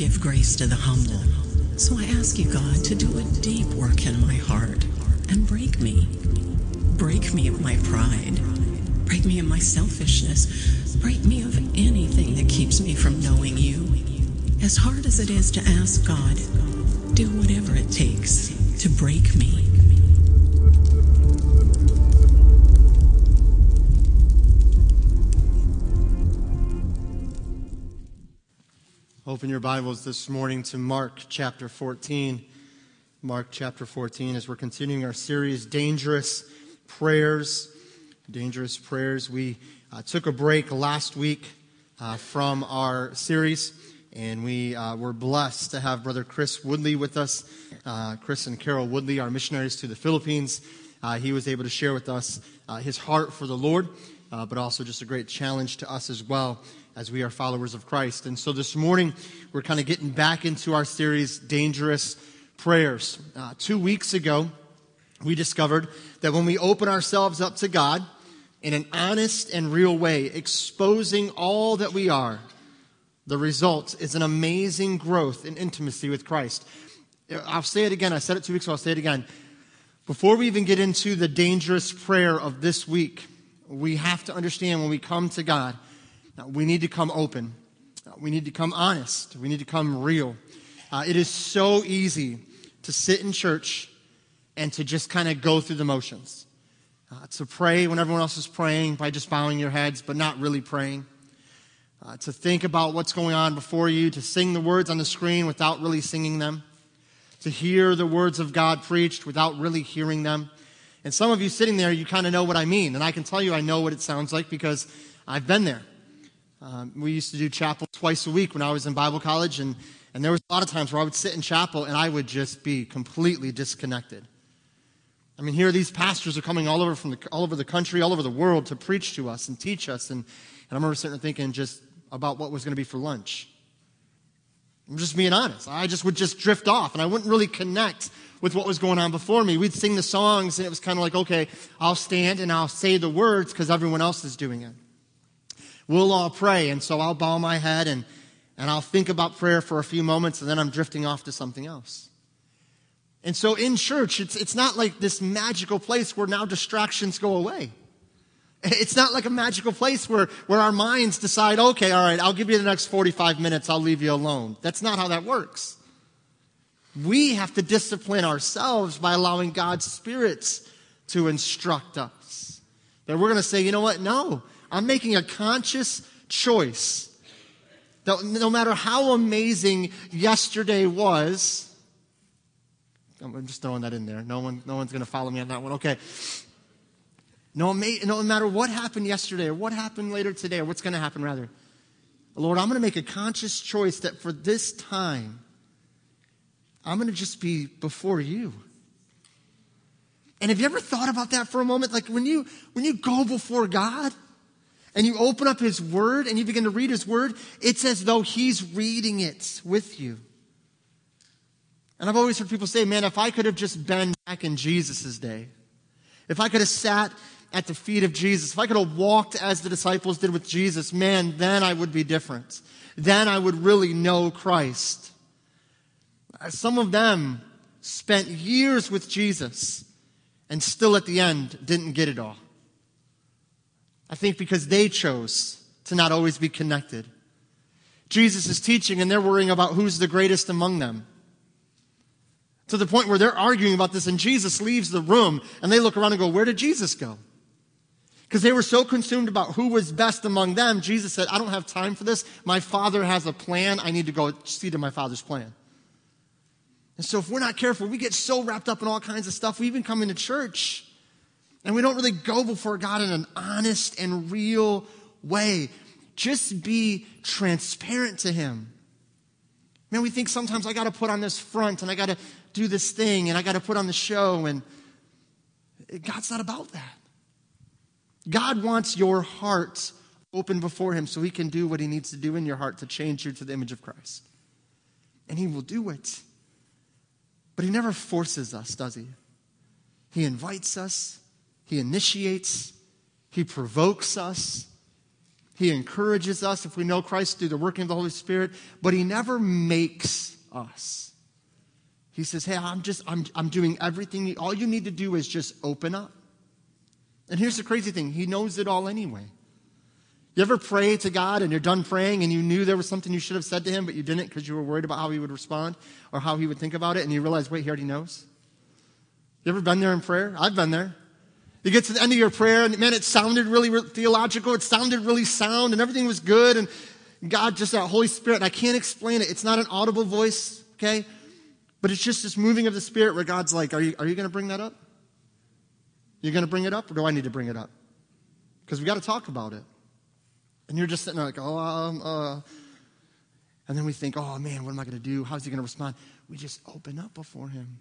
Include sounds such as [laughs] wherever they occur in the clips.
give grace to the humble. So I ask you, God, to do a deep work in my heart and break me. Break me of my pride. Break me of my selfishness. Break me of anything that keeps me from knowing you. As hard as it is to ask God, do whatever it takes to break me. Open your Bibles this morning to Mark chapter 14. Mark chapter 14, as we're continuing our series, Dangerous Prayers. Dangerous Prayers. We uh, took a break last week uh, from our series, and we uh, were blessed to have Brother Chris Woodley with us. Uh, Chris and Carol Woodley, our missionaries to the Philippines. Uh, he was able to share with us uh, his heart for the Lord, but also just a great challenge to us as well as we are followers of Christ. And so this morning, we're kind of getting back into our series, Dangerous Prayers. Uh, two weeks ago, we discovered that when we open ourselves up to God in an honest and real way, exposing all that we are, the result is an amazing growth in intimacy with Christ. I'll say it again. I said it two weeks ago. I'll say it again. Before we even get into the dangerous prayer of this week, we have to understand when we come to God, we need to come open. We need to come honest. We need to come real. Uh, it is so easy to sit in church and to just kind of go through the motions. Uh, to pray when everyone else is praying by just bowing your heads, but not really praying. Uh, to think about what's going on before you, to sing the words on the screen without really singing them, to hear the words of God preached without really hearing them. And some of you sitting there, you kind of know what I mean. And I can tell you I know what it sounds like because I've been there. Um, we used to do chapel twice a week when I was in Bible college, and, and there was a lot of times where I would sit in chapel and I would just be completely disconnected. I mean, here these pastors are coming all over from the, all over the country, all over the world to preach to us and teach us, and, and I remember sitting there thinking just about what was going to be for lunch. I'm just being honest. I just would just drift off, and I wouldn't really connect with what was going on before me. We'd sing the songs, and it was kind of like, okay, I'll stand and I'll say the words because everyone else is doing it we'll all pray. And so I'll bow my head and, and I'll think about prayer for a few moments and then I'm drifting off to something else. And so in church, it's, it's not like this magical place where now distractions go away. It's not like a magical place where, where our minds decide, okay, all right, I'll give you the next 45 minutes, I'll leave you alone. That's not how that works. We have to discipline ourselves by allowing God's spirits to instruct us. That we're going to say, you know what? No, I'm making a conscious choice that no matter how amazing yesterday was, I'm just throwing that in there. No one, no one's going to follow me on that one. Okay. No, no matter what happened yesterday or what happened later today or what's going to happen rather, Lord, I'm going to make a conscious choice that for this time, I'm going to just be before you. And have you ever thought about that for a moment? Like when you, when you go before God, and you open up His Word and you begin to read His Word, it's as though He's reading it with you. And I've always heard people say, man, if I could have just been back in Jesus' day, if I could have sat at the feet of Jesus, if I could have walked as the disciples did with Jesus, man, then I would be different. Then I would really know Christ. Uh, some of them spent years with Jesus and still at the end didn't get it all. I think because they chose to not always be connected. Jesus is teaching and they're worrying about who's the greatest among them. To the point where they're arguing about this and Jesus leaves the room and they look around and go, Where did Jesus go? Because they were so consumed about who was best among them, Jesus said, I don't have time for this. My father has a plan. I need to go see to my father's plan. And so if we're not careful, we get so wrapped up in all kinds of stuff. We even come into church and we don't really go before God in an honest and real way. Just be transparent to Him. Man, we think sometimes I got to put on this front and I got to do this thing and I got to put on the show, and God's not about that. God wants your heart open before Him so He can do what He needs to do in your heart to change you to the image of Christ. And He will do it. But He never forces us, does He? He invites us, he initiates, He provokes us, He encourages us if we know Christ through the working of the Holy Spirit, but He never makes us. He says, Hey, I'm just, I'm, I'm doing everything. All you need to do is just open up. And here's the crazy thing He knows it all anyway. You ever pray to God and you're done praying and you knew there was something you should have said to Him, but you didn't because you were worried about how He would respond or how He would think about it, and you realize, wait, He already knows? You ever been there in prayer? I've been there. You get to the end of your prayer, and man, it sounded really theological. It sounded really sound, and everything was good. And God, just that Holy Spirit, and I can't explain it. It's not an audible voice, okay? But it's just this moving of the Spirit where God's like, Are you, are you going to bring that up? You're going to bring it up, or do I need to bring it up? Because we got to talk about it. And you're just sitting there like, Oh, um, uh. And then we think, Oh, man, what am I going to do? How's he going to respond? We just open up before him.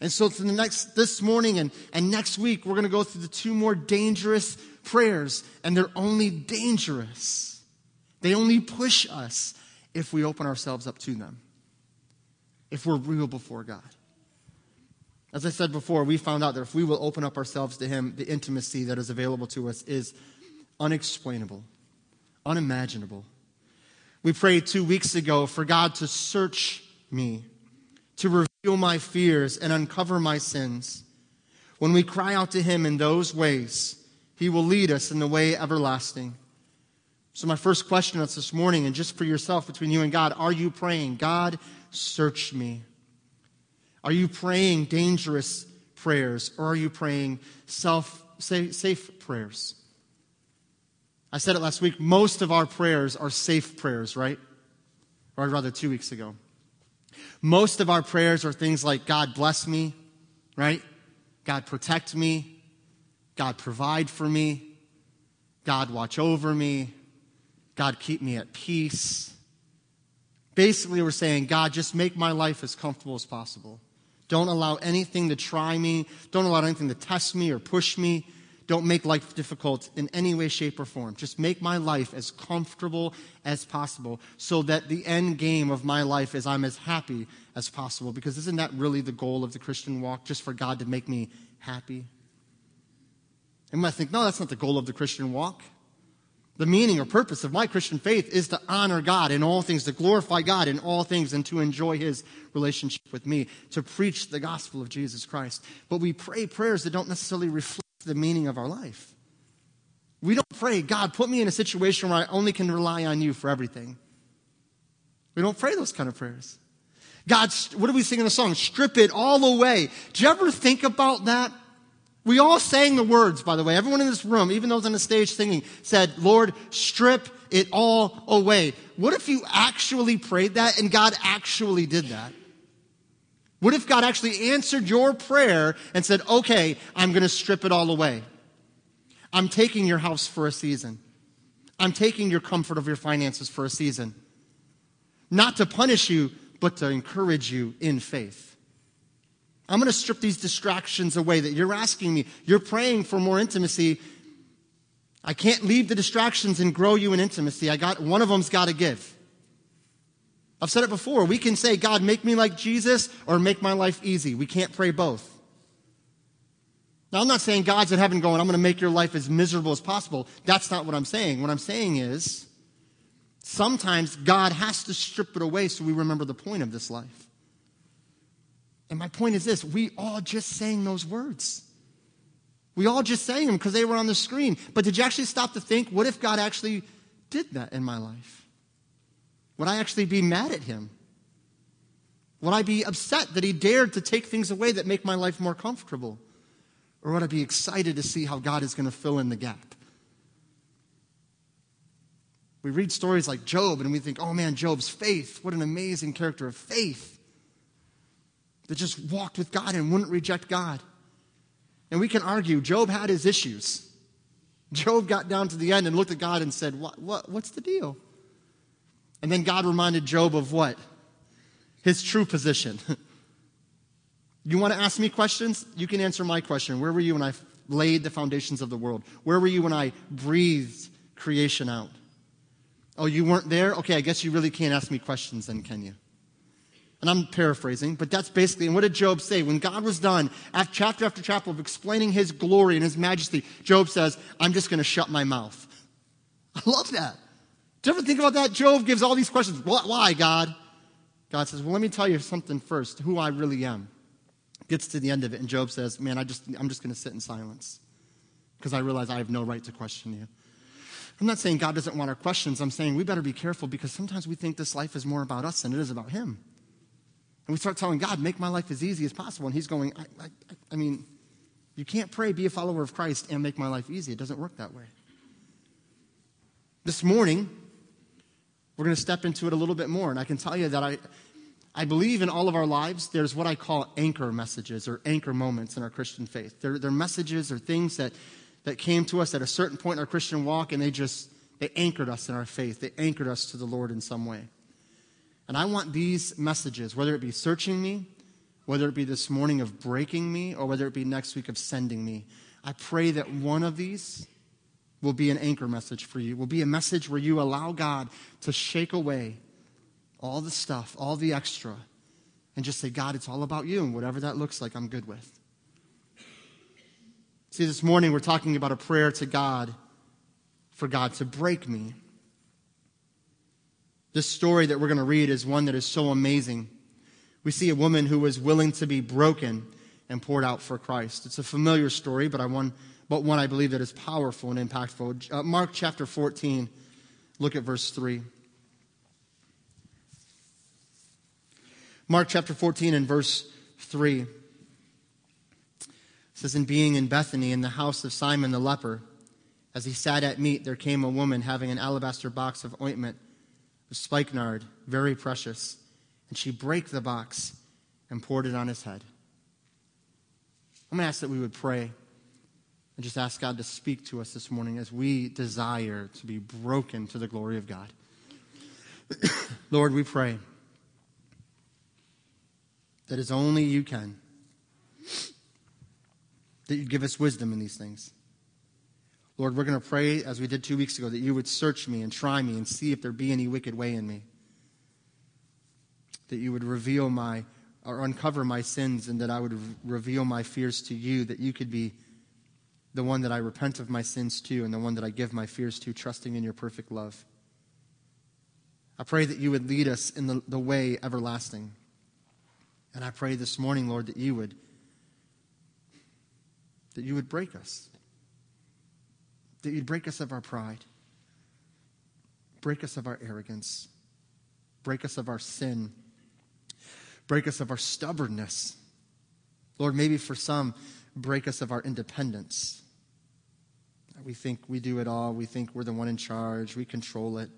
And so the next this morning and, and next week, we're going to go through the two more dangerous prayers, and they're only dangerous. They only push us if we open ourselves up to them. If we're real before God. As I said before, we found out that if we will open up ourselves to Him, the intimacy that is available to us is unexplainable, unimaginable. We prayed two weeks ago for God to search me to reveal my fears and uncover my sins. When we cry out to Him in those ways, He will lead us in the way everlasting. So, my first question is this morning, and just for yourself, between you and God, are you praying, God, search me? Are you praying dangerous prayers, or are you praying self safe prayers? I said it last week. Most of our prayers are safe prayers, right? Or rather, two weeks ago. Most of our prayers are things like, God bless me, right? God protect me. God provide for me. God watch over me. God keep me at peace. Basically, we're saying, God, just make my life as comfortable as possible. Don't allow anything to try me. Don't allow anything to test me or push me. Don't make life difficult in any way, shape, or form. Just make my life as comfortable as possible so that the end game of my life is I'm as happy as possible. Because isn't that really the goal of the Christian walk? Just for God to make me happy? And might think, no, that's not the goal of the Christian walk. The meaning or purpose of my Christian faith is to honor God in all things, to glorify God in all things, and to enjoy His relationship with me, to preach the gospel of Jesus Christ. But we pray prayers that don't necessarily reflect the meaning of our life. We don't pray, God, put me in a situation where I only can rely on you for everything. We don't pray those kind of prayers. God, what do we sing in the song? Strip it all away. Do you ever think about that? We all sang the words, by the way. Everyone in this room, even those on the stage singing, said, Lord, strip it all away. What if you actually prayed that and God actually did that? What if God actually answered your prayer and said, okay, I'm going to strip it all away? I'm taking your house for a season. I'm taking your comfort of your finances for a season. Not to punish you, but to encourage you in faith. I'm going to strip these distractions away that you're asking me. You're praying for more intimacy. I can't leave the distractions and grow you in intimacy. I got one of them's got to give. I've said it before. We can say, God, make me like Jesus or make my life easy. We can't pray both. Now, I'm not saying God's in heaven going, I'm going to make your life as miserable as possible. That's not what I'm saying. What I'm saying is, sometimes God has to strip it away so we remember the point of this life. And my point is this we all just sang those words. We all just sang them because they were on the screen. But did you actually stop to think, what if God actually did that in my life? Would I actually be mad at him? Would I be upset that he dared to take things away that make my life more comfortable? Or would I be excited to see how God is going to fill in the gap? We read stories like Job and we think, oh man, Job's faith, what an amazing character of faith that just walked with God and wouldn't reject God. And we can argue, Job had his issues. Job got down to the end and looked at God and said, what, what, What's the deal? And then God reminded Job of what? His true position. [laughs] you want to ask me questions? You can answer my question. Where were you when I laid the foundations of the world? Where were you when I breathed creation out? Oh, you weren't there? Okay, I guess you really can't ask me questions then, can you? And I'm paraphrasing, but that's basically, and what did Job say? When God was done, after chapter after chapter of explaining his glory and his majesty, Job says, I'm just going to shut my mouth. [laughs] I love that. Do you ever think about that? Job gives all these questions. Why, God? God says, Well, let me tell you something first, who I really am. Gets to the end of it, and Job says, Man, I just, I'm just going to sit in silence because I realize I have no right to question you. I'm not saying God doesn't want our questions. I'm saying we better be careful because sometimes we think this life is more about us than it is about Him. And we start telling God, make my life as easy as possible. And He's going, I, I, I mean, you can't pray, be a follower of Christ, and make my life easy. It doesn't work that way. This morning, we're going to step into it a little bit more. And I can tell you that I, I believe in all of our lives, there's what I call anchor messages or anchor moments in our Christian faith. They're, they're messages or things that that came to us at a certain point in our Christian walk, and they just they anchored us in our faith. They anchored us to the Lord in some way. And I want these messages, whether it be searching me, whether it be this morning of breaking me, or whether it be next week of sending me, I pray that one of these will be an anchor message for you, will be a message where you allow God to shake away all the stuff, all the extra, and just say, God, it's all about you, and whatever that looks like, I'm good with. See, this morning we're talking about a prayer to God for God to break me. This story that we're going to read is one that is so amazing. We see a woman who was willing to be broken and poured out for Christ. It's a familiar story, but I one, but one I believe that is powerful and impactful. Uh, Mark chapter 14, look at verse 3. Mark chapter 14 and verse 3 says, In being in Bethany in the house of Simon the leper, as he sat at meat, there came a woman having an alabaster box of ointment of spikenard, very precious, and she brake the box and poured it on his head. I'm going to ask that we would pray and just ask God to speak to us this morning as we desire to be broken to the glory of God. [coughs] Lord, we pray that as only you can that you'd give us wisdom in these things. Lord, we're going to pray, as we did two weeks ago, that you would search me and try me and see if there be any wicked way in me. That you would reveal my, or uncover my sins, and that I would reveal my fears to you, that you could be the one that I repent of my sins to, and the one that I give my fears to, trusting in your perfect love. I pray that you would lead us in the, the way everlasting. And I pray this morning, Lord, that you would that you would break us, that you'd break us of our pride, break us of our arrogance, break us of our sin, break us of our stubbornness. Lord, maybe for some, break us of our independence. We think we do it all. We think we're the one in charge. We control it.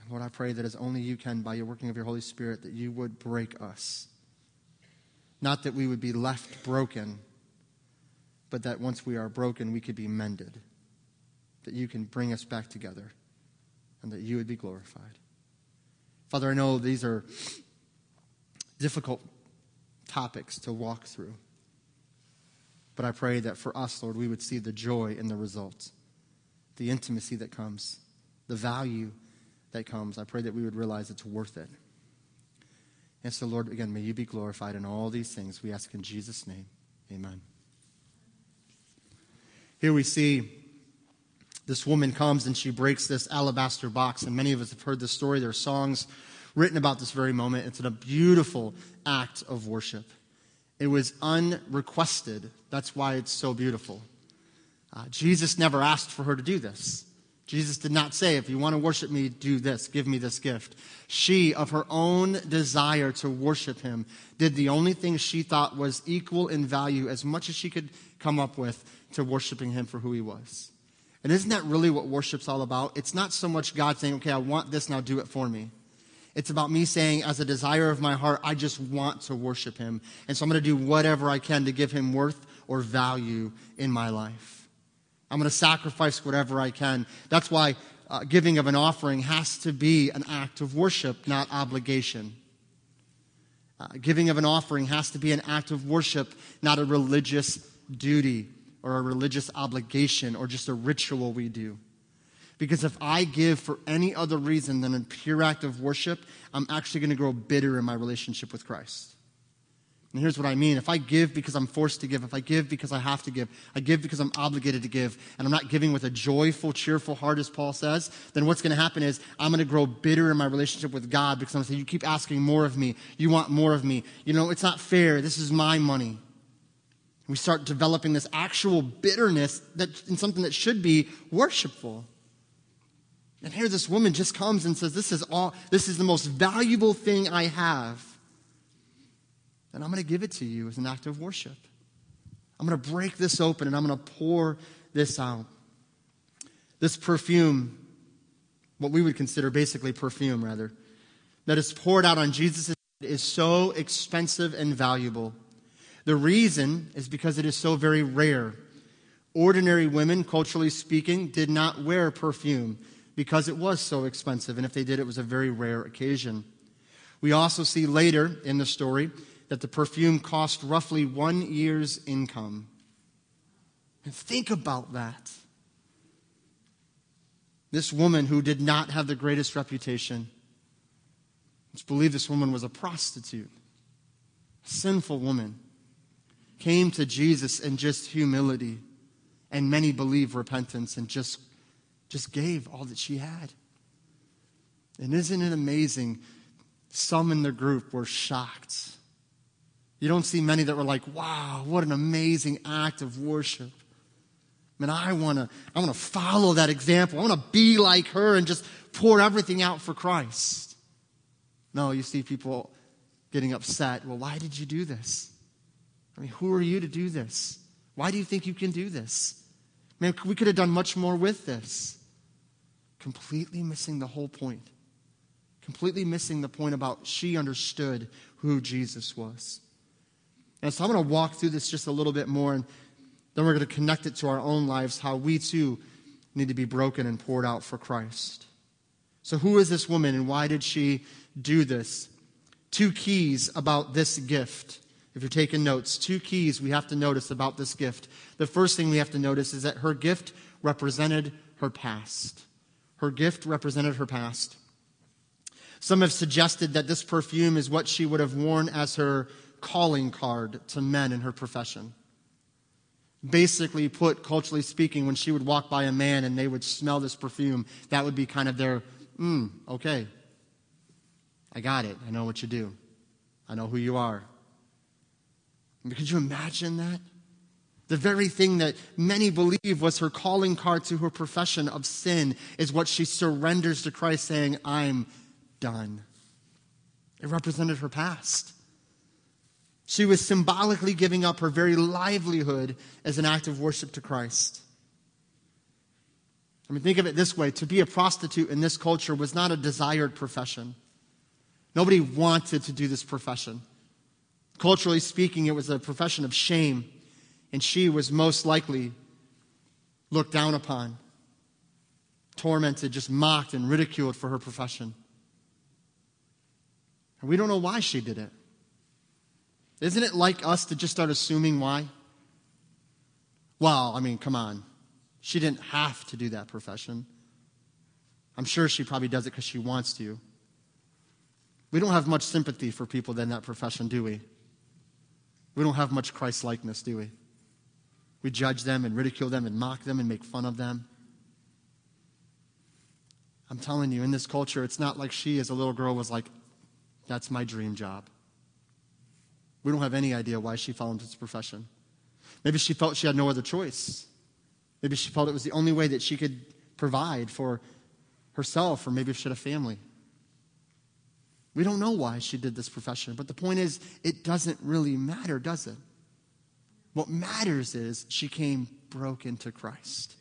And Lord, I pray that as only you can, by your working of your Holy Spirit, that you would break us not that we would be left broken, but that once we are broken, we could be mended. That you can bring us back together and that you would be glorified. Father, I know these are difficult topics to walk through. But I pray that for us, Lord, we would see the joy in the results, the intimacy that comes, the value that comes. I pray that we would realize it's worth it. And so, Lord, again, may you be glorified in all these things. We ask in Jesus' name. Amen. Here we see this woman comes and she breaks this alabaster box. And many of us have heard this story. There are songs written about this very moment. It's a beautiful act of worship. It was unrequested. That's why it's so beautiful. Uh, Jesus never asked for her to do this. Jesus did not say, if you want to worship me, do this, give me this gift. She, of her own desire to worship him, did the only thing she thought was equal in value as much as she could come up with to worshiping him for who he was. And isn't that really what worship's all about? It's not so much God saying, okay, I want this, now do it for me. It's about me saying, as a desire of my heart, I just want to worship him. And so I'm going to do whatever I can to give him worth or value in my life. I'm going to sacrifice whatever I can. That's why uh, giving of an offering has to be an act of worship, not obligation. Uh, giving of an offering has to be an act of worship, not a religious duty or a religious obligation or just a ritual we do. Because if I give for any other reason than a pure act of worship, I'm actually going to grow bitter in my relationship with Christ. And here's what I mean. If I give because I'm forced to give, if I give because I have to give, I give because I'm obligated to give, and I'm not giving with a joyful, cheerful heart, as Paul says, then what's going to happen is I'm going to grow bitter in my relationship with God because I'm going to say, You keep asking more of me. You want more of me. You know, it's not fair. This is my money. We start developing this actual bitterness that, in something that should be worshipful. And here this woman just comes and says, This is all, this is the most valuable thing I have and I'm going to give it to you as an act of worship. I'm going to break this open and I'm going to pour this out. This perfume, what we would consider basically perfume, rather, that is poured out on Jesus is so expensive and valuable. The reason is because it is so very rare. Ordinary women, culturally speaking, did not wear perfume because it was so expensive, and if they did, it was a very rare occasion. We also see later in the story that the perfume cost roughly one year's income. And think about that. This woman who did not have the greatest reputation, it's believed this woman was a prostitute, a sinful woman, came to Jesus in just humility, and many believe repentance and just, just gave all that she had. And isn't it amazing? Some in the group were shocked you don't see many that were like, wow, what an amazing act of worship. Man, I want to I want to follow that example. I want to be like her and just pour everything out for Christ. No, you see people getting upset. Well, why did you do this? I mean, who are you to do this? Why do you think you can do this? Man, we could have done much more with this. Completely missing the whole point. Completely missing the point about she understood who Jesus was. And so I'm going to walk through this just a little bit more, and then we're going to connect it to our own lives, how we too need to be broken and poured out for Christ. So, who is this woman, and why did she do this? Two keys about this gift. If you're taking notes, two keys we have to notice about this gift. The first thing we have to notice is that her gift represented her past. Her gift represented her past. Some have suggested that this perfume is what she would have worn as her calling card to men in her profession. Basically, put culturally speaking, when she would walk by a man and they would smell this perfume, that would be kind of their, mm, okay, I got it. I know what you do. I know who you are. Could you imagine that? The very thing that many believe was her calling card to her profession of sin is what she surrenders to Christ, saying, I'm done. It represented her past. She was symbolically giving up her very livelihood as an act of worship to Christ. I mean, think of it this way to be a prostitute in this culture was not a desired profession. Nobody wanted to do this profession. Culturally speaking, it was a profession of shame, and she was most likely looked down upon, tormented, just mocked and ridiculed for her profession. And we don't know why she did it. Isn't it like us to just start assuming why? Well, I mean, come on. She didn't have to do that profession. I'm sure she probably does it because she wants to. We don't have much sympathy for people in that profession, do we? We don't have much Christ likeness, do we? We judge them and ridicule them and mock them and make fun of them. I'm telling you, in this culture, it's not like she, as a little girl, was like, that's my dream job. We don't have any idea why she followed this profession. Maybe she felt she had no other choice. Maybe she felt it was the only way that she could provide for herself, or maybe if she had a family. We don't know why she did this profession, but the point is, it doesn't really matter, does it? What matters is she came broken to Christ,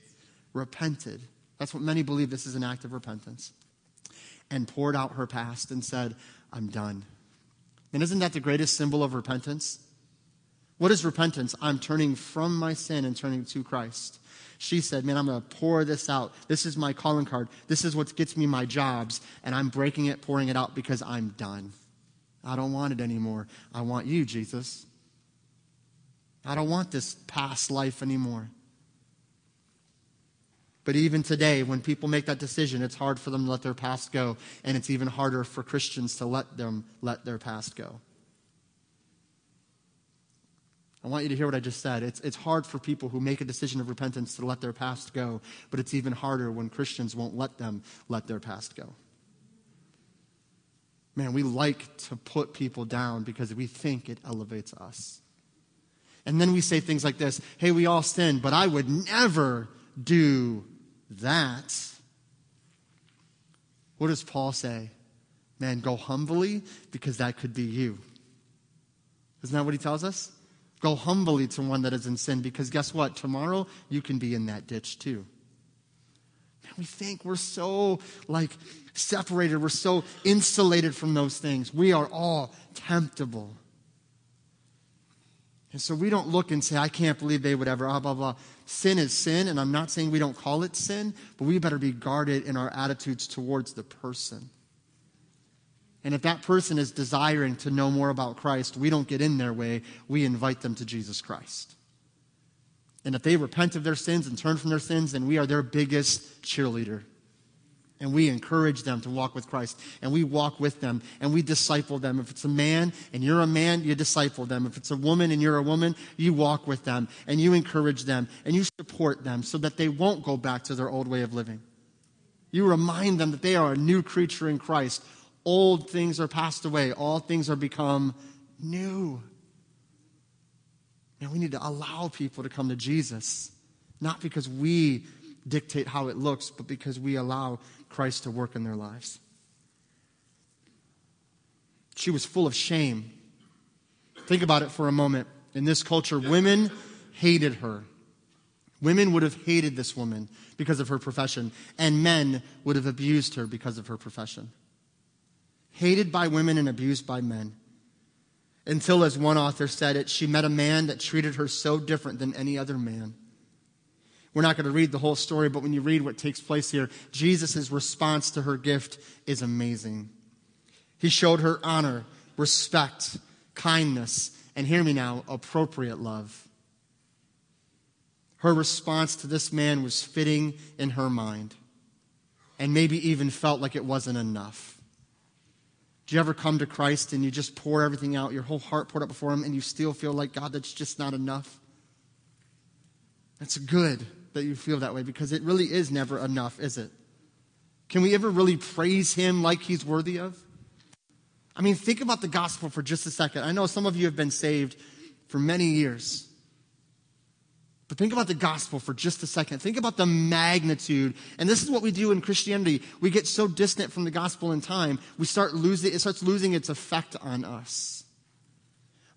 repented. That's what many believe this is an act of repentance, and poured out her past and said, I'm done. And isn't that the greatest symbol of repentance? What is repentance? I'm turning from my sin and turning to Christ. She said, Man, I'm going to pour this out. This is my calling card. This is what gets me my jobs. And I'm breaking it, pouring it out because I'm done. I don't want it anymore. I want you, Jesus. I don't want this past life anymore. But even today, when people make that decision, it's hard for them to let their past go, and it's even harder for Christians to let them let their past go. I want you to hear what I just said. It's, it's hard for people who make a decision of repentance to let their past go, but it's even harder when Christians won't let them let their past go. Man, we like to put people down because we think it elevates us. And then we say things like this Hey, we all sin, but I would never do that. What does Paul say? Man, go humbly because that could be you. Isn't that what he tells us? Go humbly to one that is in sin because guess what? Tomorrow you can be in that ditch too. Man, we think we're so like separated, we're so insulated from those things. We are all temptable. And so we don't look and say, I can't believe they would ever, blah, blah, blah. Sin is sin, and I'm not saying we don't call it sin, but we better be guarded in our attitudes towards the person. And if that person is desiring to know more about Christ, we don't get in their way. We invite them to Jesus Christ. And if they repent of their sins and turn from their sins, then we are their biggest cheerleader. And we encourage them to walk with Christ. And we walk with them and we disciple them. If it's a man and you're a man, you disciple them. If it's a woman and you're a woman, you walk with them and you encourage them and you support them so that they won't go back to their old way of living. You remind them that they are a new creature in Christ. Old things are passed away, all things are become new. Now we need to allow people to come to Jesus, not because we dictate how it looks, but because we allow Christ to work in their lives. She was full of shame. Think about it for a moment. In this culture, women hated her. Women would have hated this woman because of her profession, and men would have abused her because of her profession. Hated by women and abused by men. Until, as one author said it, she met a man that treated her so different than any other man. We're not going to read the whole story, but when you read what takes place here, Jesus' response to her gift is amazing. He showed her honor, respect, kindness, and hear me now, appropriate love. Her response to this man was fitting in her mind, and maybe even felt like it wasn't enough. Do you ever come to Christ and you just pour everything out, your whole heart poured out before Him, and you still feel like, God, that's just not enough? That's good that you feel that way because it really is never enough, is it? Can we ever really praise him like he's worthy of? I mean, think about the gospel for just a second. I know some of you have been saved for many years. But think about the gospel for just a second. Think about the magnitude. And this is what we do in Christianity. We get so distant from the gospel in time, we start losing, it starts losing its effect on us.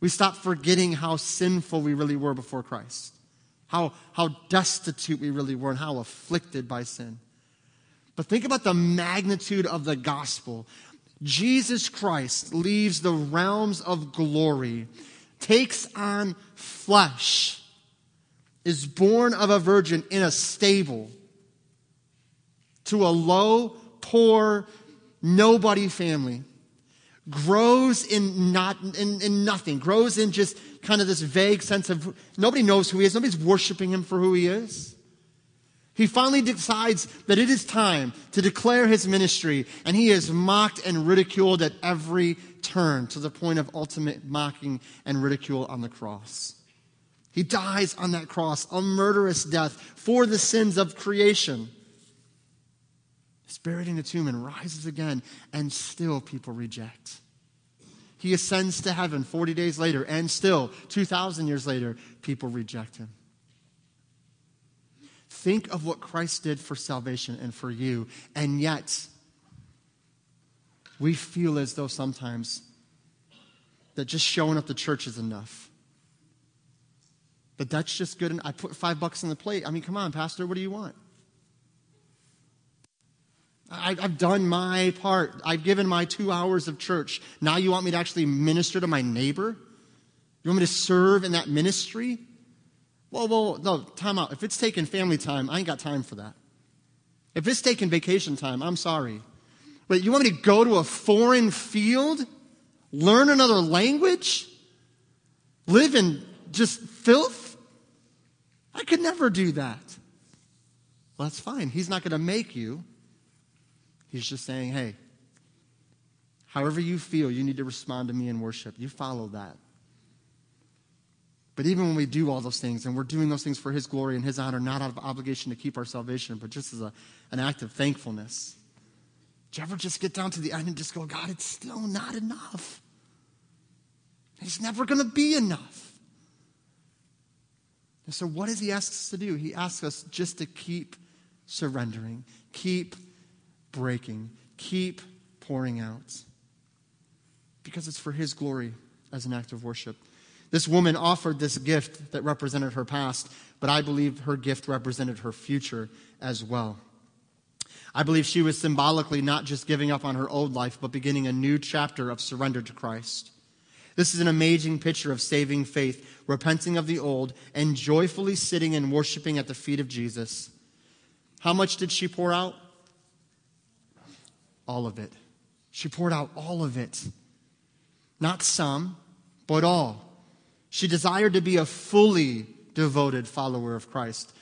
We stop forgetting how sinful we really were before Christ how, how destitute we really were and how afflicted by sin. But think about the magnitude of the gospel. Jesus Christ leaves the realms of glory, takes on flesh, is born of a virgin in a stable to a low, poor, nobody family, grows in not in, in nothing, grows in just kind of this vague sense of nobody knows who he is, nobody's worshiping him for who he is. He finally decides that it is time to declare his ministry, and he is mocked and ridiculed at every turn to the point of ultimate mocking and ridicule on the cross. He dies on that cross, a murderous death for the sins of creation. He's buried in the tomb and rises again, and still people reject. He ascends to heaven 40 days later, and still, 2,000 years later, people reject him. Think of what Christ did for salvation and for you, and yet, we feel as though sometimes that just showing up to church is enough. That that's just good. And I put five bucks on the plate. I mean, come on, Pastor, what do you want? I, have done my part. I've given my two hours of church. Now you want me to actually minister to my neighbor? You want me to serve in that ministry? Well, well, no, time out. If it's taking family time, I ain't got time for that. If it's taking vacation time, I'm sorry. But you want me to go to a foreign field, learn another language, live in just filth? I could never do that. Well, that's fine. He's not going to make you. He's just saying, hey, however you feel, you need to respond to me in worship. You follow that. But even when we do all those things, and we're doing those things for His glory and His honor, not out of obligation to keep our salvation, but just as a, an act of thankfulness, do you ever just get down to the end and just go, God, it's still not enough? It's never going to be enough. And so, what does He ask us to do? He asks us just to keep surrendering, keep breaking, keep pouring out. Because it's for His glory as an act of worship. This woman offered this gift that represented her past, but I believe her gift represented her future as well. I believe she was symbolically not just giving up on her old life, but beginning a new chapter of surrender to Christ. This is an amazing picture of saving faith, repenting of the old, and joyfully sitting and worshiping at the feet of Jesus. How much did she pour out? All of it. She poured out all of it. Not some, but all. She desired to be a fully devoted follower of Christ.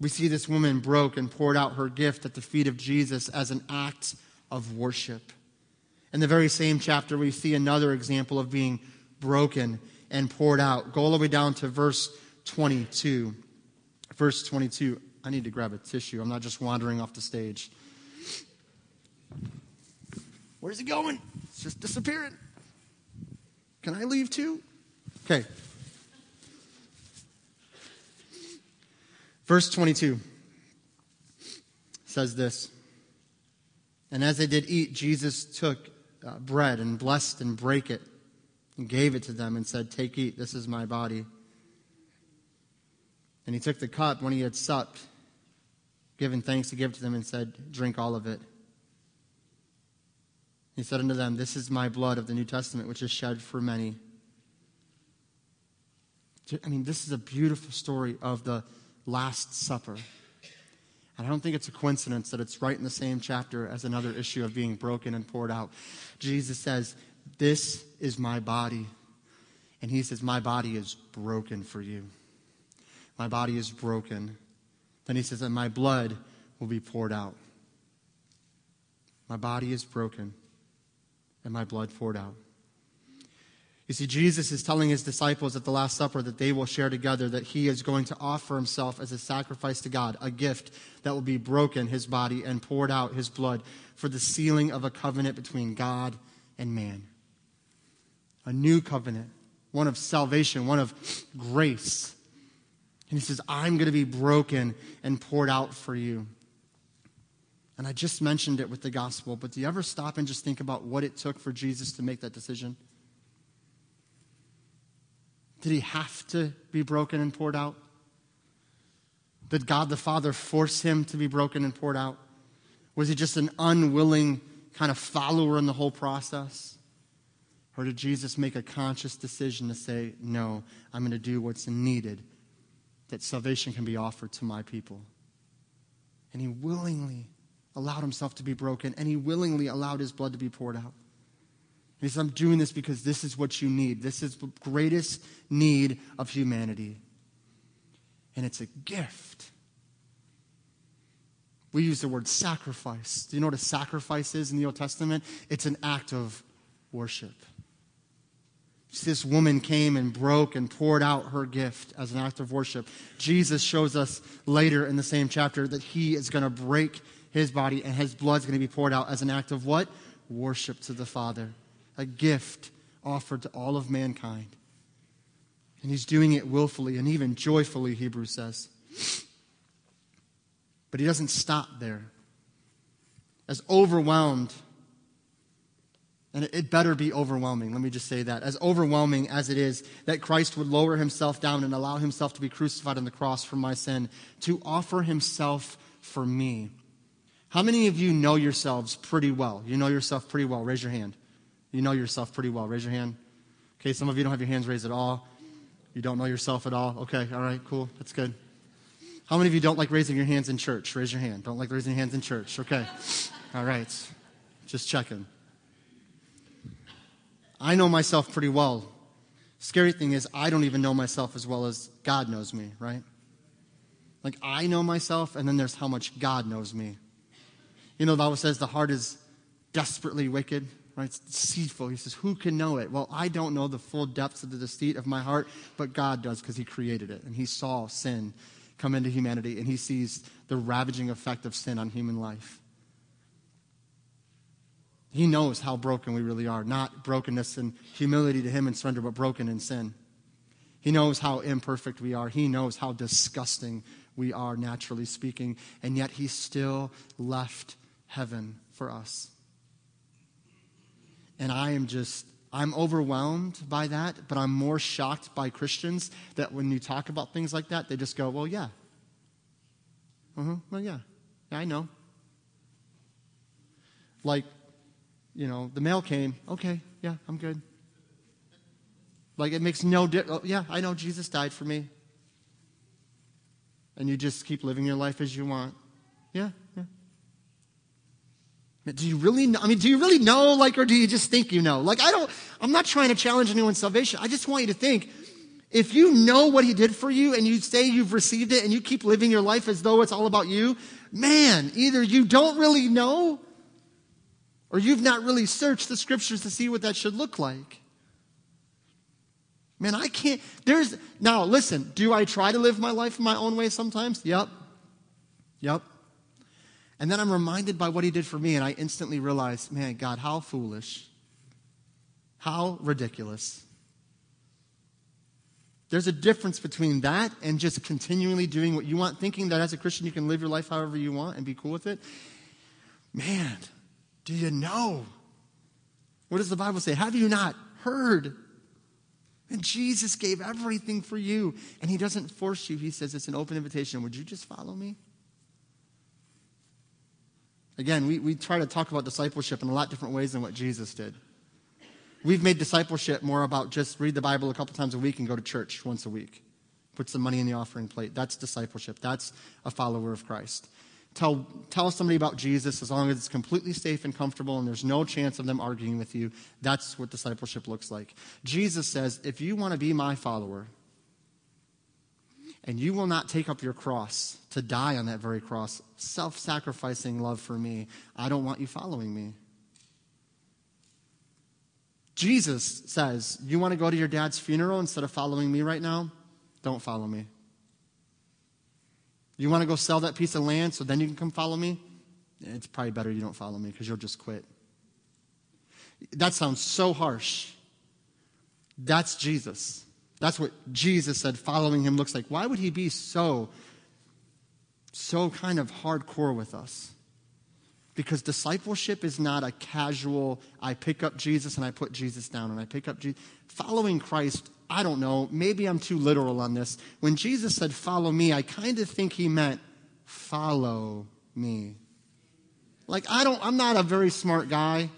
We see this woman broke and poured out her gift at the feet of Jesus as an act of worship. In the very same chapter, we see another example of being broken and poured out. Go all the way down to verse 22. Verse 22. I need to grab a tissue. I'm not just wandering off the stage. Where's he going? It's just disappearing. Can I leave too? Okay. Verse 22 says this And as they did eat, Jesus took uh, bread and blessed and brake it and gave it to them and said, Take, eat, this is my body. And he took the cup when he had supped, given thanks to give to them, and said, Drink all of it. He said unto them, This is my blood of the New Testament, which is shed for many. I mean, this is a beautiful story of the Last Supper. And I don't think it's a coincidence that it's right in the same chapter as another issue of being broken and poured out. Jesus says, This is my body. And he says, My body is broken for you. My body is broken. Then he says, And my blood will be poured out. My body is broken, and my blood poured out. You see, Jesus is telling his disciples at the Last Supper that they will share together, that he is going to offer himself as a sacrifice to God, a gift that will be broken, his body, and poured out his blood for the sealing of a covenant between God and man. A new covenant, one of salvation, one of grace. And he says, I'm going to be broken and poured out for you. And I just mentioned it with the gospel, but do you ever stop and just think about what it took for Jesus to make that decision? Did he have to be broken and poured out? Did God the Father force him to be broken and poured out? Was he just an unwilling kind of follower in the whole process? Or did Jesus make a conscious decision to say, No, I'm going to do what's needed that salvation can be offered to my people? And he willingly allowed himself to be broken, and he willingly allowed his blood to be poured out. He says, I'm doing this because this is what you need. This is the greatest need of humanity. And it's a gift. We use the word sacrifice. Do you know what a sacrifice is in the Old Testament? It's an act of worship. This woman came and broke and poured out her gift as an act of worship. Jesus shows us later in the same chapter that he is going to break his body and his blood is going to be poured out as an act of what? Worship to the Father a gift offered to all of mankind. And he's doing it willfully and even joyfully, Hebrews says. But he doesn't stop there. As overwhelmed, and it better be overwhelming, let me just say that. As overwhelming as it is that Christ would lower himself down and allow himself to be crucified on the cross for my sin, to offer himself for me. How many of you know yourselves pretty well? You know yourself pretty well. Raise your hand. You know yourself pretty well. Raise your hand. Okay, some of you don't have your hands raised at all. You don't know yourself at all. Okay, all right, cool. That's good. How many of you don't like raising your hands in church? Raise your hand. Don't like raising your hands in church. Okay. All right. Just checking. I know myself pretty well. Scary thing is, I don't even know myself as well as God knows me, right? Like, I know myself, and then there's how much God knows me. You know, the Bible says the heart is desperately wicked right? It's deceitful. He says, Who can know it? Well, I don't know the full depths of the deceit of my heart, but God does because He created it. And He saw sin come into humanity, and He sees the ravaging effect of sin on human life. He knows how broken we really are. Not brokenness and humility to Him and surrender, but broken in sin. He knows how imperfect we are. He knows how disgusting we are, naturally speaking. And yet, He still left heaven for us. And I am just, I'm overwhelmed by that, but I'm more shocked by Christians that when you talk about things like that, they just go, well, yeah. Uh-huh, well, yeah. Yeah, I know. Like, you know, the mail came. Okay, yeah, I'm good. Like, it makes no difference. Oh, yeah, I know Jesus died for me. And you just keep living your life as you want. Yeah, yeah. Do you really know? I mean, do you really know, like, or do you just think you know? Like, I don't, I'm not trying to challenge anyone's salvation. I just want you to think if you know what he did for you and you say you've received it and you keep living your life as though it's all about you, man, either you don't really know or you've not really searched the scriptures to see what that should look like. Man, I can't, there's, now listen, do I try to live my life in my own way sometimes? Yep. Yep. And then I'm reminded by what he did for me, and I instantly realize, man, God, how foolish. How ridiculous. There's a difference between that and just continually doing what you want, thinking that as a Christian you can live your life however you want and be cool with it. Man, do you know? What does the Bible say? Have you not heard? And Jesus gave everything for you, and He doesn't force you. He says it's an open invitation. Would you just follow me? Again, we, we try to talk about discipleship in a lot different ways than what Jesus did. We've made discipleship more about just read the Bible a couple times a week and go to church once a week. Put some money in the offering plate. That's discipleship. That's a follower of Christ. Tell, tell somebody about Jesus as long as it's completely safe and comfortable and there's no chance of them arguing with you. That's what discipleship looks like. Jesus says, if you want to be my follower, and you will not take up your cross to die on that very cross, self sacrificing love for me, I don't want you following me. Jesus says, You want to go to your dad's funeral instead of following me right now? Don't follow me. You want to go sell that piece of land so then you can come follow me? It's probably better you don't follow me because you'll just quit. That sounds so harsh. That's Jesus. That's what Jesus said following him looks like. Why would he be so, so kind of hardcore with us? Because discipleship is not a casual, I pick up Jesus and I put Jesus down and I pick up Jesus. Following Christ, I don't know, maybe I'm too literal on this. When Jesus said, follow me, I kind of think he meant, follow me. Like, I don't, I'm not a very smart guy.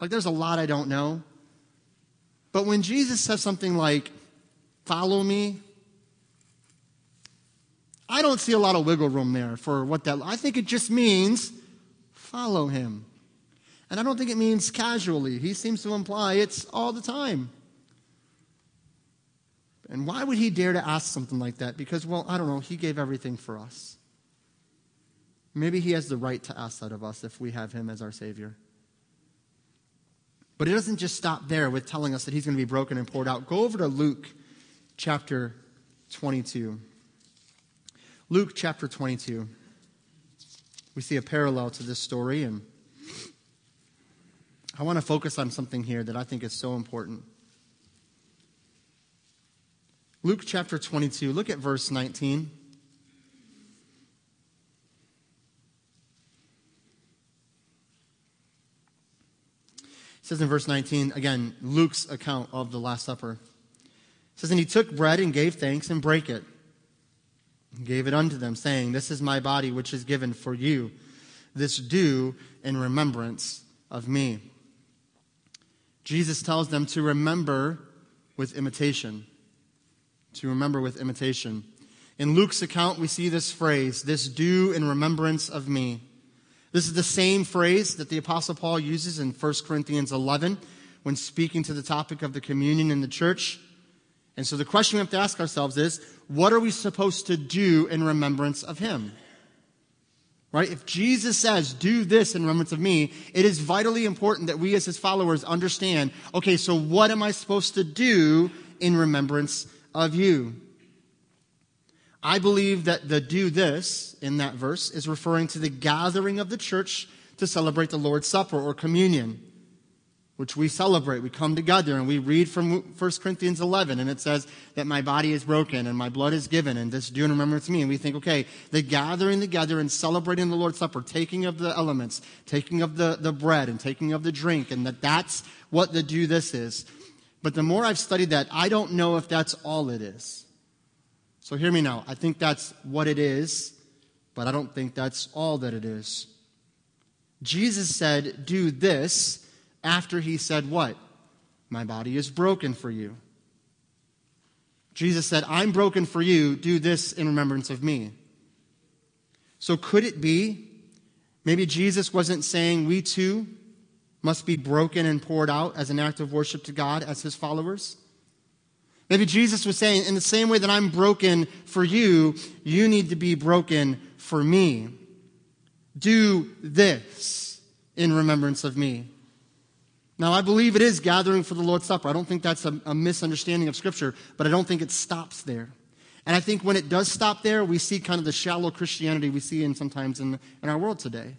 Like, there's a lot I don't know. But when Jesus says something like, follow me. I don't see a lot of wiggle room there for what that I think it just means follow him. And I don't think it means casually. He seems to imply it's all the time. And why would he dare to ask something like that? Because, well, I don't know, he gave everything for us. Maybe he has the right to ask that of us if we have him as our Savior. But it doesn't just stop there with telling us that he's going to be broken and poured out. Go over to Luke chapter 22. Luke chapter 22. We see a parallel to this story, and I want to focus on something here that I think is so important. Luke chapter 22, look at verse 19. It says in verse 19, again, Luke's account of the Last Supper says, And he took bread and gave thanks and brake it, and gave it unto them, saying, This is my body which is given for you. This do in remembrance of me. Jesus tells them to remember with imitation. To remember with imitation. In Luke's account, we see this phrase, this do in remembrance of me. This is the same phrase that the Apostle Paul uses in 1 Corinthians 11 when speaking to the topic of the communion in the church. And so the question we have to ask ourselves is what are we supposed to do in remembrance of him? Right? If Jesus says, do this in remembrance of me, it is vitally important that we as his followers understand, okay, so what am I supposed to do in remembrance of you? I believe that the do this in that verse is referring to the gathering of the church to celebrate the Lord's Supper or communion which we celebrate. We come together and we read from 1 Corinthians 11, and it says that my body is broken and my blood is given, and this do in remembrance of me. And we think, okay, the gathering together and celebrating the Lord's Supper, taking of the elements, taking of the, the bread, and taking of the drink, and that that's what the do this is. But the more I've studied that, I don't know if that's all it is. So hear me now. I think that's what it is, but I don't think that's all that it is. Jesus said, do this after he said, What? My body is broken for you. Jesus said, I'm broken for you. Do this in remembrance of me. So could it be maybe Jesus wasn't saying we too must be broken and poured out as an act of worship to God as his followers? Maybe Jesus was saying, in the same way that I'm broken for you, you need to be broken for me. Do this in remembrance of me. Now, I believe it is gathering for the Lord's Supper. I don't think that's a, a, misunderstanding of Scripture, but I don't think it stops there. And I think when it does stop there, we see kind of the shallow Christianity we see in sometimes in, in our world today.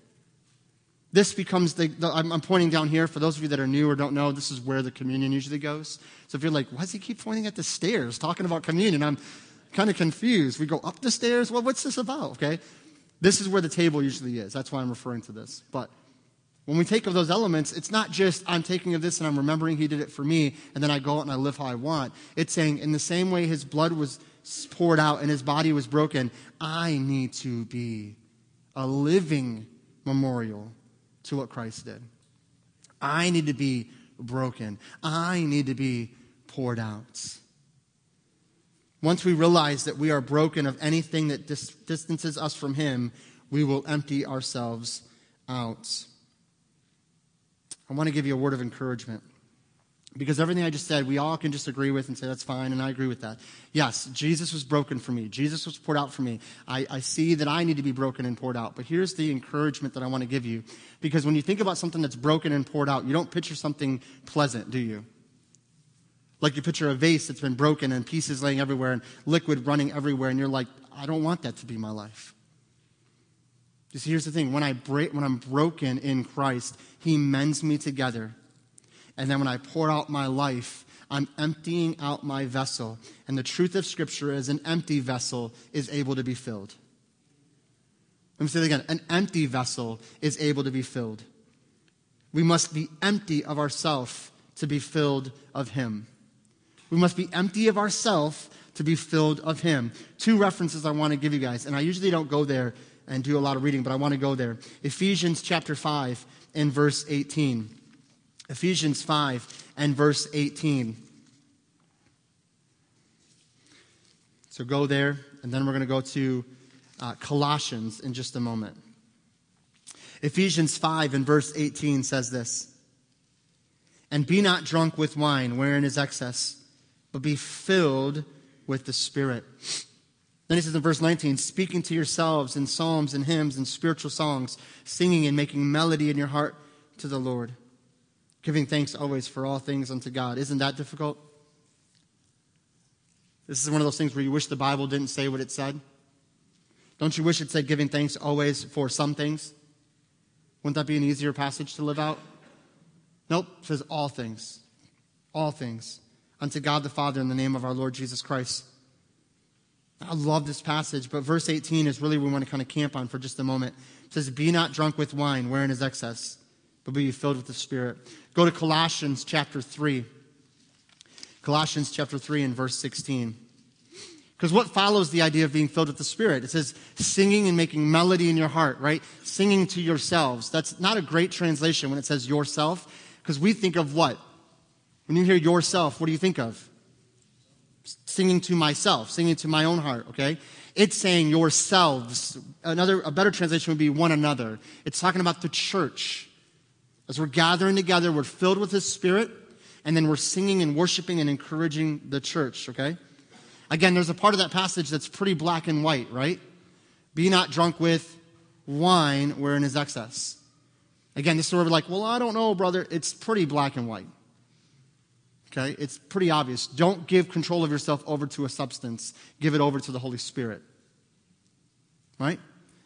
This becomes the, the I'm, I'm, pointing down here for those of you that are new or don't know, this is where the communion usually goes. So if you're like, why does he keep pointing at the stairs talking about communion? I'm kind of confused. We go up the stairs? Well, what's this about? Okay. This is where the table usually is. That's why I'm referring to this. But when we take of those elements, it's not just I'm taking of this and I'm remembering he did it for me, and then I go out and I live how I want. It's saying, in the same way his blood was poured out and his body was broken, I need to be a living memorial to what Christ did. I need to be broken. I need to be poured out. Once we realize that we are broken of anything that dis- distances us from Him, we will empty ourselves out. I want to give you a word of encouragement. Because everything I just said, we all can just agree with and say, that's fine, and I agree with that. Yes, Jesus was broken for me. Jesus was poured out for me. I, I see that I need to be broken and poured out. But here's the encouragement that I want to give you. Because when you think about something that's broken and poured out, you don't picture something pleasant, do you? Like you picture a vase that's been broken and pieces laying everywhere and liquid running everywhere, and you're like, I don't want that to be my life. See, here's the thing when, I break, when I'm broken in Christ, He mends me together. And then when I pour out my life, I'm emptying out my vessel. And the truth of Scripture is an empty vessel is able to be filled. Let me say that again an empty vessel is able to be filled. We must be empty of ourself to be filled of Him. We must be empty of ourself to be filled of Him. Two references I want to give you guys, and I usually don't go there and do a lot of reading, but I want to go there. Ephesians chapter 5 and verse 18. Ephesians 5 and verse 18. So go there, and then we're going to go to uh, Colossians in just a moment. Ephesians 5 and verse 18 says this And be not drunk with wine, wherein is excess, but be filled with the Spirit then he says in verse 19, speaking to yourselves in psalms and hymns and spiritual songs, singing and making melody in your heart to the Lord, giving thanks always for all things unto God. Isn't that difficult? This is one of those things where you wish the Bible didn't say what it said. Don't you wish it said giving thanks always for some things? Wouldn't that be an easier passage to live out? Nope, it says all things. All things. Unto God the Father in the name of our Lord Jesus Christ. I love this passage, but verse 18 is really what we want to kind of camp on for just a moment. It says, Be not drunk with wine, wherein is excess, but be filled with the Spirit. Go to Colossians chapter 3. Colossians chapter 3 and verse 16. Because what follows the idea of being filled with the Spirit? It says singing and making melody in your heart, right? Singing to yourselves. That's not a great translation when it says yourself, because we think of what? When you hear yourself, what do you think of? Singing to myself, singing to my own heart, okay? It's saying yourselves. Another, a better translation would be one another. It's talking about the church. As we're gathering together, we're filled with His Spirit, and then we're singing and worshiping and encouraging the church, okay? Again, there's a part of that passage that's pretty black and white, right? Be not drunk with wine wherein is excess. Again, this is where we're like, well, I don't know, brother. It's pretty black and white. Okay? It's pretty obvious. Don't give control of yourself over to a substance, give it over to the Holy Spirit. Right?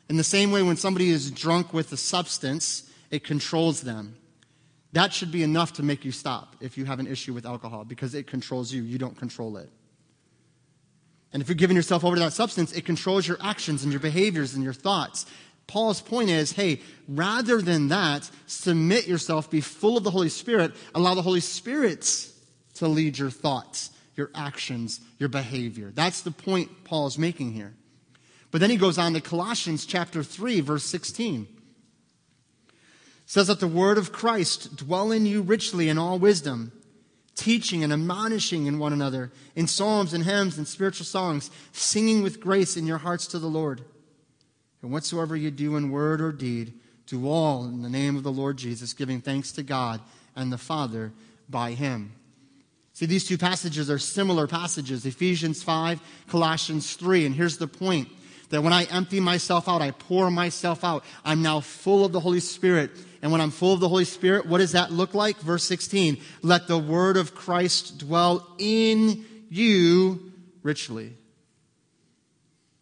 In the same way, when somebody is drunk with a substance, it controls them. That should be enough to make you stop if you have an issue with alcohol because it controls you. You don't control it. And if you're giving yourself over to that substance, it controls your actions and your behaviors and your thoughts. Paul's point is hey, rather than that, submit yourself, be full of the Holy Spirit, allow the Holy Spirit to lead your thoughts, your actions, your behavior. That's the point Paul is making here. But then he goes on to Colossians chapter 3, verse 16 It says that the word of Christ dwell in you richly in all wisdom, teaching and admonishing in one another in psalms and hymns and spiritual songs, singing with grace in your hearts to the Lord. And whatsoever you do in word or deed, do all in the name of the Lord Jesus, giving thanks to God and the Father by him. See, these two passages are similar passages Ephesians 5, Colossians 3. And here's the point that when I empty myself out, I pour myself out, I'm now full of the Holy Spirit. And when I'm full of the Holy Spirit, what does that look like? Verse 16 Let the word of Christ dwell in you richly.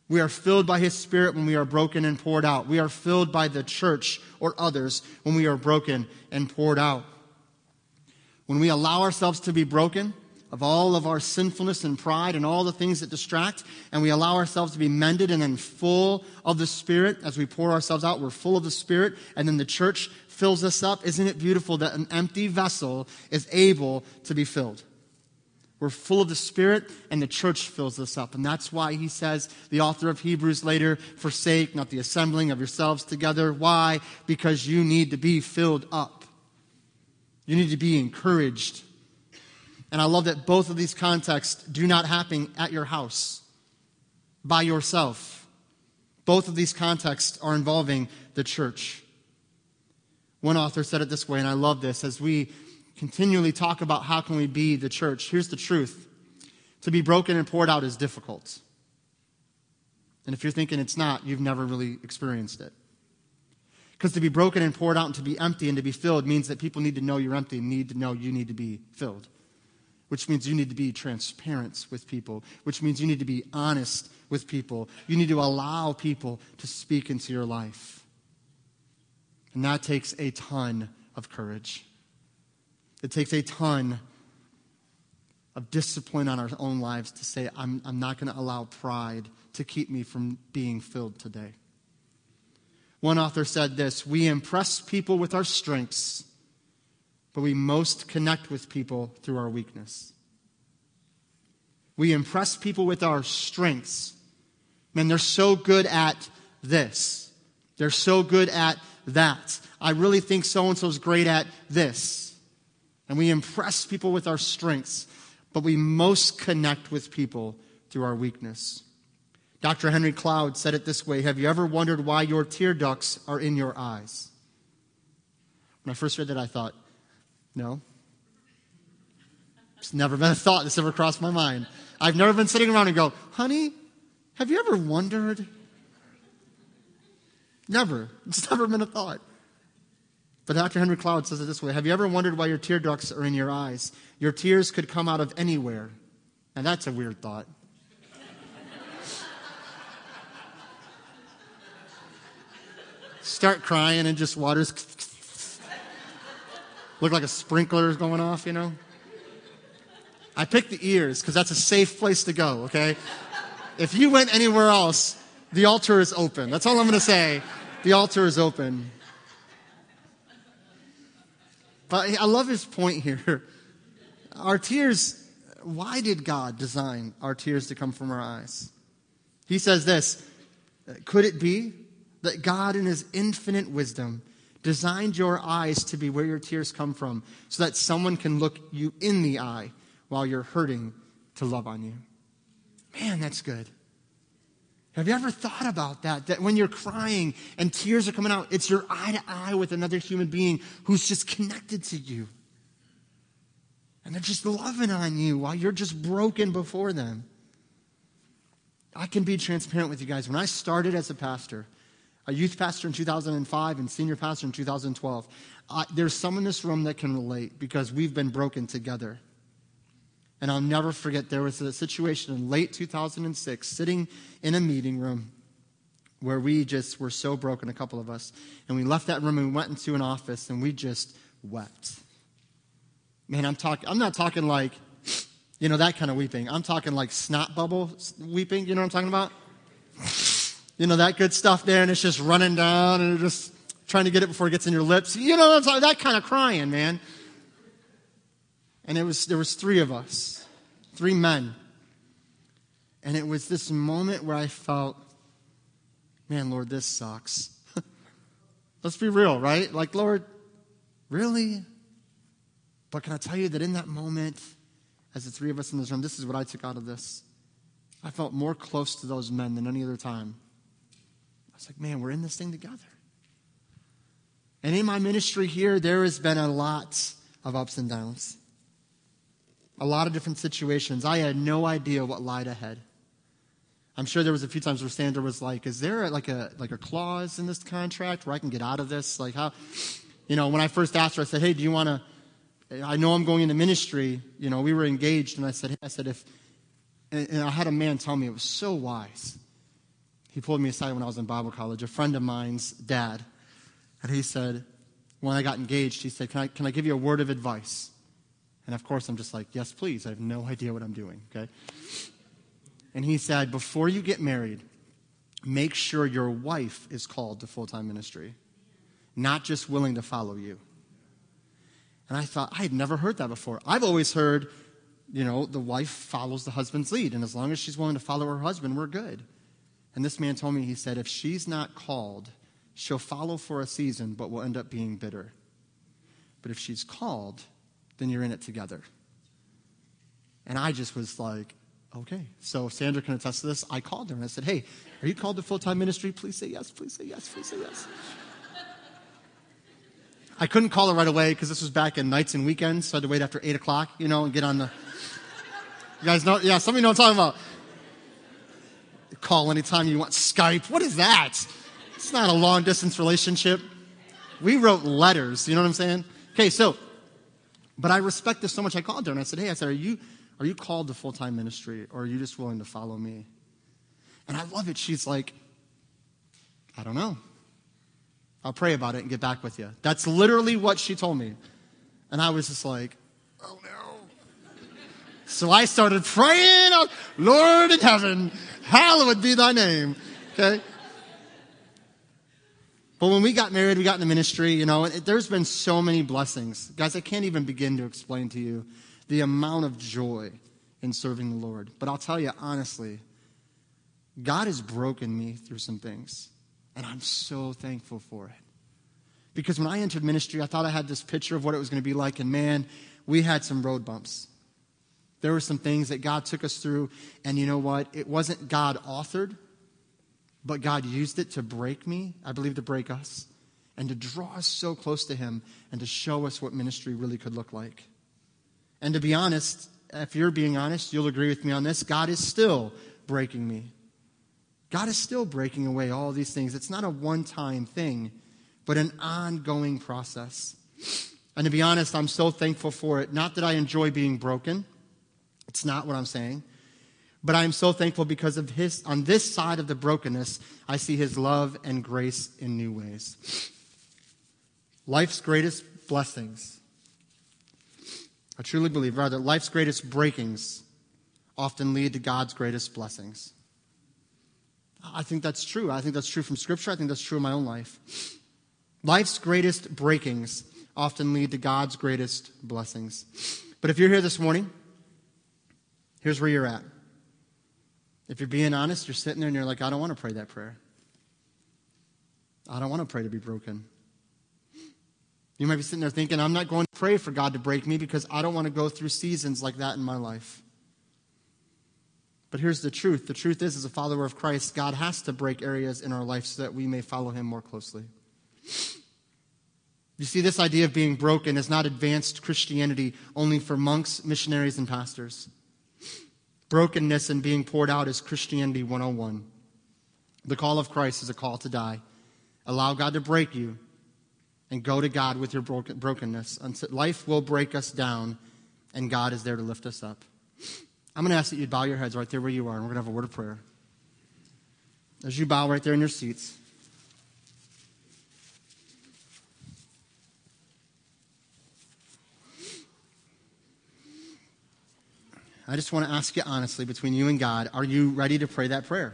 We are filled by His Spirit when we are broken and poured out. We are filled by the church or others when we are broken and poured out. When we allow ourselves to be broken, of all of our sinfulness and pride and all the things that distract, and we allow ourselves to be mended and then full of the Spirit as we pour ourselves out. We're full of the Spirit, and then the church fills us up. Isn't it beautiful that an empty vessel is able to be filled? We're full of the Spirit, and the church fills us up. And that's why he says, the author of Hebrews later, forsake not the assembling of yourselves together. Why? Because you need to be filled up. You need to be encouraged. And I love that both of these contexts do not happen at your house by yourself. Both of these contexts are involving the church. One author said it this way, and I love this as we continually talk about how can we be the church. Here's the truth. To be broken and poured out is difficult. And if you're thinking it's not, you've never really experienced it. Because to be broken and poured out and to be empty and to be filled means that people need to know you're empty and need to know you need to be filled which means you need to be transparent with people, which means you need to be honest with people. You need to allow people to speak into your life. And that takes a ton of courage. It takes a ton of discipline on our own lives to say, I'm, I'm not going to allow pride to keep me from being filled today. One author said this We impress people with our strengths but we most connect with people through our weakness. We impress people with our strengths. Man, they're so good at this. They're so good at that. I really think so and so is great at this. And we impress people with our strengths, but we most connect with people through our weakness. Dr. Henry Cloud said it this way Have you ever wondered why your tear ducts are in your eyes? When I first read that, I thought, no. It's never been a thought that's ever crossed my mind. I've never been sitting around and go, honey, have you ever wondered? Never. It's [laughs] never been a thought. But Dr. Henry Cloud says it this way Have you ever wondered why your tear ducts are in your eyes? Your tears could come out of anywhere. And that's a weird thought. Start crying and just water's [laughs] Look like a sprinkler is going off, you know? I picked the ears because that's a safe place to go, okay? If you went anywhere else, the altar is open. That's all I'm going to say. The altar is open. But I love his point here. [laughs] Our tears, why did God design our tears to come from our eyes? He says this Could it be that God, in his infinite wisdom, designed your eyes to be where your tears come from so that someone can look you in the eye while you're hurting to love on you. Man, that's good. Have you ever thought about that? That when you're crying and tears are coming out, it's your eye to eye with another human being who's just connected to you. And they're just loving on you while you're just broken before them. I can be transparent with you guys. When I started as a pastor, a youth pastor in 2005 and senior pastor in 2012. Uh, there's some in this room that can relate because we've been broken together. And I'll never forget there was a situation in late 2006, sitting in a meeting room where we just were so broken, a couple of us. And we left that room and we went into an office and we just wept. Man, I'm talking, I'm not talking like, you know, that kind of weeping. I'm talking like snot bubble weeping. You know what I'm talking about? You know, that good stuff there, and it's just running down and you're just trying to get it before it gets in your lips. You know That kind of crying, man. And it was, there was three of us, three men. And it was this moment where I felt, man, Lord, this sucks. [laughs] Let's be real, right? Like, Lord, really? But can I tell you that in that moment, as the three of us in this room, this is what I took out of this. I felt more close to those men than any other time. I was like, man, we're in this thing together. And in my ministry here, there has been a lot of ups and downs, a lot of different situations. I had no idea what lied ahead. I'm sure there was a few times where Sandra was like, "Is there like a like a clause in this contract where I can get out of this?" Like how, you know, when I first asked her, I said, "Hey, do you want to?" I know I'm going into ministry. You know, we were engaged, and I said, hey, "I said if," and, and I had a man tell me it was so wise. He pulled me aside when I was in Bible college. A friend of mine's dad, and he said, when I got engaged, he said, "Can I can I give you a word of advice?" And of course, I'm just like, "Yes, please." I have no idea what I'm doing. Okay and he said, Before you get married, make sure your wife is called to full time ministry, not just willing to follow you. And I thought, I had never heard that before. I've always heard, you know, the wife follows the husband's lead, and as long as she's willing to follow her husband, we're good. And this man told me, he said, if she's not called, she'll follow for a season, but will end up being bitter. But if she's called, then you're in it together. And I just was like, Okay. So Sandra can attest to this. I called her and I said, Hey, are you called to full time ministry? Please say yes. Please say yes. Please say yes. I couldn't call her right away because this was back in nights and weekends, so I had to wait after 8 o'clock, you know, and get on the. You guys know? Yeah, some of you know what I'm talking about. Call anytime you want. Skype. What is that? It's not a long distance relationship. We wrote letters, you know what I'm saying? Okay, so, but I respect this so much. I called her and I said, Hey, I said, Are you are you called to full time ministry or are you just willing to follow me? And I love it. She's like, I don't know. I'll pray about it and get back with you. That's literally what she told me. And I was just like, oh no. So I started praying, oh, Lord in heaven, hallowed be thy name. Okay? But when we got married, we got in the ministry, you know, it, there's been so many blessings. Guys, I can't even begin to explain to you the amount of joy in serving the Lord. But I'll tell you honestly, God has broken me through some things, and I'm so thankful for it. Because when I entered ministry, I thought I had this picture of what it was going to be like, and man, we had some road bumps. There were some things that God took us through, and you know what? It wasn't God authored, but God used it to break me, I believe to break us, and to draw us so close to Him and to show us what ministry really could look like. And to be honest, if you're being honest, you'll agree with me on this. God is still breaking me. God is still breaking away all these things. It's not a one time thing, but an ongoing process. And to be honest, I'm so thankful for it. Not that I enjoy being broken, it's not what I'm saying. But I'm so thankful because of his, on this side of the brokenness, I see his love and grace in new ways. Life's greatest blessings I truly believe, rather, life's greatest breakings often lead to God's greatest blessings. I think that's true. I think that's true from Scripture. I think that's true in my own life. Life's greatest breakings often lead to God's greatest blessings. But if you're here this morning, here's where you're at. If you're being honest, you're sitting there and you're like, I don't want to pray that prayer. I don't want to pray to be broken. You might be sitting there thinking, I'm not going to pray for God to break me because I don't want to go through seasons like that in my life. But here's the truth the truth is, as a follower of Christ, God has to break areas in our life so that we may follow Him more closely. You see, this idea of being broken is not advanced Christianity only for monks, missionaries, and pastors. Brokenness and being poured out is Christianity 101. The call of Christ is a call to die Allow God to break you and go to God with your broken, brokenness. Life will break us down, and God is there to lift us up. I'm going to ask that you bow your heads right there where you are, and we're going to have a word of prayer. As you bow right there in your seats, I just want to ask you honestly, between you and God, are you ready to pray that prayer?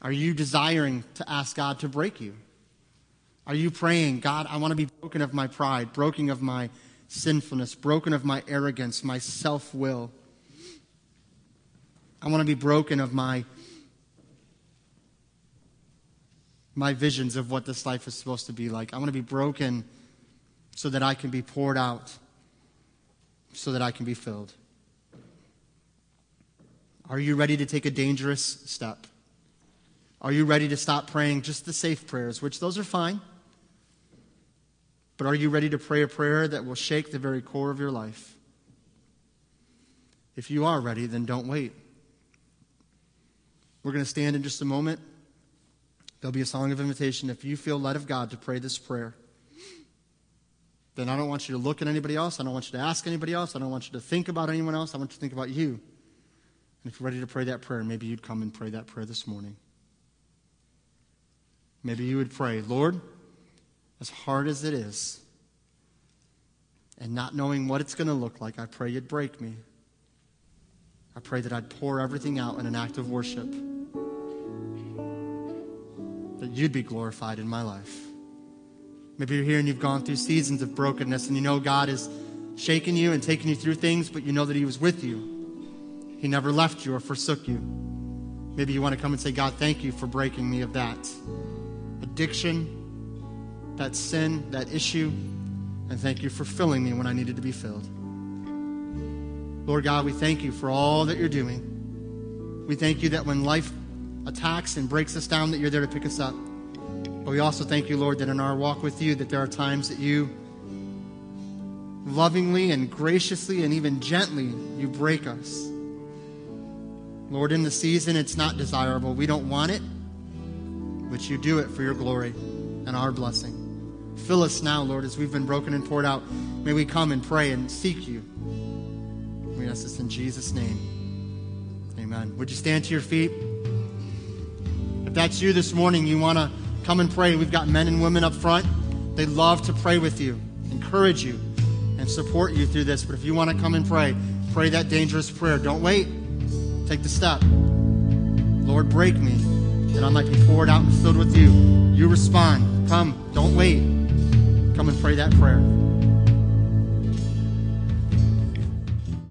Are you desiring to ask God to break you? Are you praying, God, I want to be broken of my pride, broken of my sinfulness, broken of my arrogance, my self will? I want to be broken of my my visions of what this life is supposed to be like. I want to be broken so that I can be poured out, so that I can be filled. Are you ready to take a dangerous step? Are you ready to stop praying just the safe prayers, which those are fine? But are you ready to pray a prayer that will shake the very core of your life? If you are ready, then don't wait. We're going to stand in just a moment. There'll be a song of invitation. If you feel led of God to pray this prayer, then I don't want you to look at anybody else. I don't want you to ask anybody else. I don't want you to think about anyone else. I want you to think about you. And if you're ready to pray that prayer, maybe you'd come and pray that prayer this morning. Maybe you would pray, Lord, as hard as it is, and not knowing what it's going to look like, I pray you'd break me. I pray that I'd pour everything out in an act of worship, that you'd be glorified in my life. Maybe you're here and you've gone through seasons of brokenness, and you know God is shaking you and taking you through things, but you know that He was with you. He never left you or forsook you. Maybe you want to come and say, God, thank you for breaking me of that addiction, that sin, that issue, and thank you for filling me when I needed to be filled. Lord God, we thank you for all that you're doing. We thank you that when life attacks and breaks us down, that you're there to pick us up. But we also thank you, Lord, that in our walk with you, that there are times that you lovingly and graciously and even gently, you break us. Lord, in the season, it's not desirable. We don't want it but you do it for your glory and our blessing. Fill us now, Lord, as we've been broken and poured out. May we come and pray and seek you. We ask this in Jesus' name. Amen. Would you stand to your feet? If that's you this morning, you want to come and pray. We've got men and women up front. They love to pray with you, encourage you, and support you through this. But if you want to come and pray, pray that dangerous prayer. Don't wait. Take the step. Lord, break me that I might be poured out and filled with you. You respond. Come. Don't wait. Come and pray that prayer.